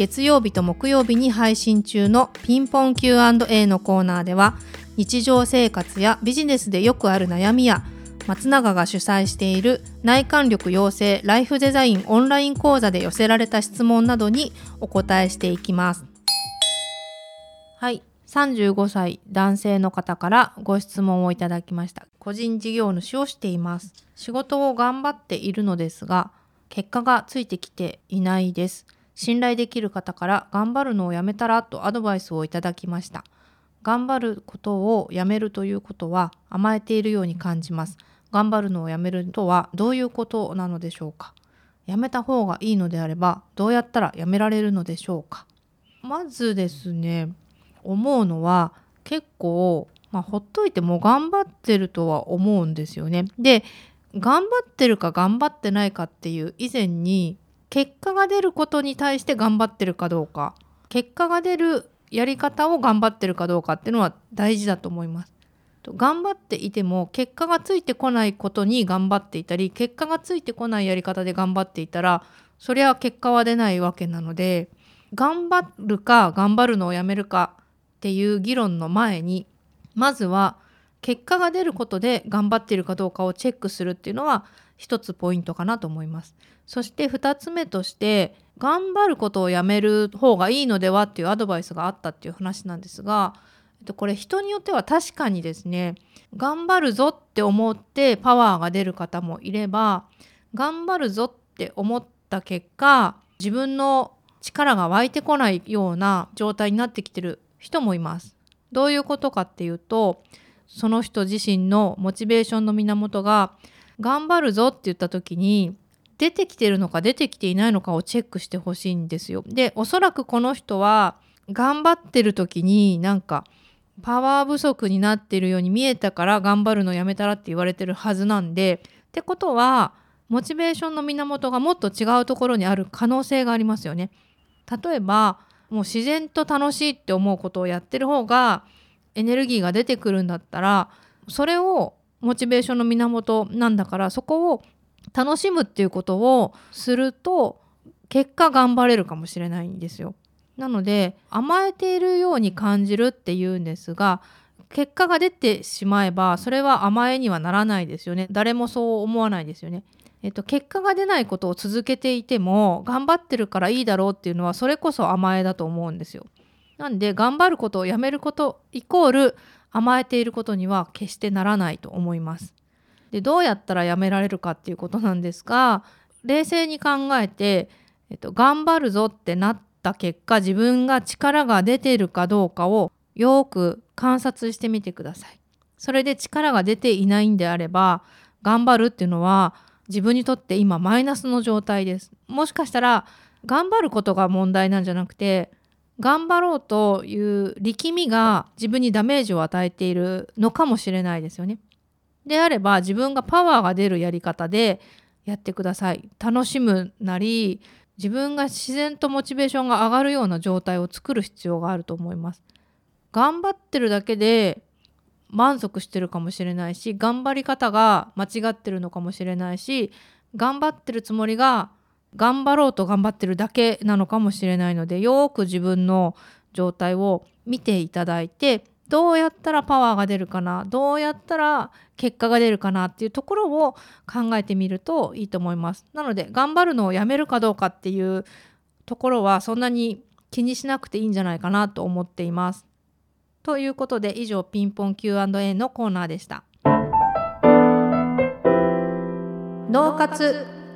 月曜日と木曜日に配信中のピンポン Q&A のコーナーでは日常生活やビジネスでよくある悩みや松永が主催している内観力養成ライフデザインオンライン講座で寄せられた質問などにお答えしていきます。はい、35歳男性の方からご質問をいただきました。個人事業主をしています。仕事を頑張っているのですが、結果がついてきていないです。信頼できる方から頑張るのをやめたらとアドバイスをいただきました。頑張ることをやめるということは甘えているように感じます。頑張るのをやめるとはどういうことなのでしょうかやめた方がいいのであればどうやったらやめられるのでしょうかまずですね思うのは結構、まあ、ほっといても頑張ってるとは思うんですよね。で頑張ってるか頑張ってないかっていう以前に結果が出ることに対して頑張ってるかどうか結果が出るやり方を頑張ってるかどうかっていうのは大事だと思います。頑張っていても結果がついてこないことに頑張っていたり結果がついてこないやり方で頑張っていたらそりゃ結果は出ないわけなので頑張るか頑張るのをやめるかっていう議論の前にまずは結果が出ることで頑張っているかどうかをチェックするっていうのは一つポイントかなと思います。そして2つ目として頑張ることをやめる方がいいのではっていうアドバイスがあったっていう話なんですが、これ人によっては確かにですね頑張るぞって思ってパワーが出る方もいれば頑張るぞって思った結果自分の力が湧いてこないような状態になってきてる人もいます。どういうことかっていうとその人自身のモチベーションの源が頑張るぞって言った時に出てきてるのか出てきていないのかをチェックしてほしいんですよ。でおそらくこの人は頑張ってる時になんかパワー不足になってるように見えたから頑張るのやめたらって言われてるはずなんでってことはモチベーションの源がもっと違うところにある可能性がありますよね。例えばもう自然と楽しいって思うことをやってる方がエネルギーが出てくるんだったらそれをモチベーションの源なんだからそこを楽しむっていうことをすると結果頑張れるかもしれないんですよ。なので甘えているように感じるっていうんですが結果が出てしまえばそれは甘えにはならないですよね誰もそう思わないですよね。えっと、結果が出ないことを続けていても頑張ってるからいいだろうっていうのはそれこそ甘えだと思うんですよ。なんで頑張ることをやめることイコール甘えていることには決してならないと思います。でどうやったらやめられるかっていうことなんですが冷静に考えて、えっと、頑張るぞってなった結果自分が力が出ているかどうかをよく観察してみてください。それで力が出ていないんであれば頑張るっていうのは自分にとって今マイナスの状態です。もしかしたら頑張ることが問題なんじゃなくて頑張ろうという力みが自分にダメージを与えているのかもしれないですよね。であれば自分がパワーが出るやり方でやってください。楽しむなり自分が自然とモチベーションが上がるような状態を作る必要があると思います。頑張ってるだけで満足してるかもしれないし頑張り方が間違ってるのかもしれないし頑張ってるつもりが頑張ろうと頑張ってるだけなのかもしれないのでよく自分の状態を見ていただいてどうやったらパワーが出るかなどうやったら結果が出るかなっていうところを考えてみるといいと思います。なので頑張るのをやめるかどうかっていうところはそんなに気にしなくていいんじゃないかなと思っています。ということで以上ピンポン Q&A のコーナーでした。脳活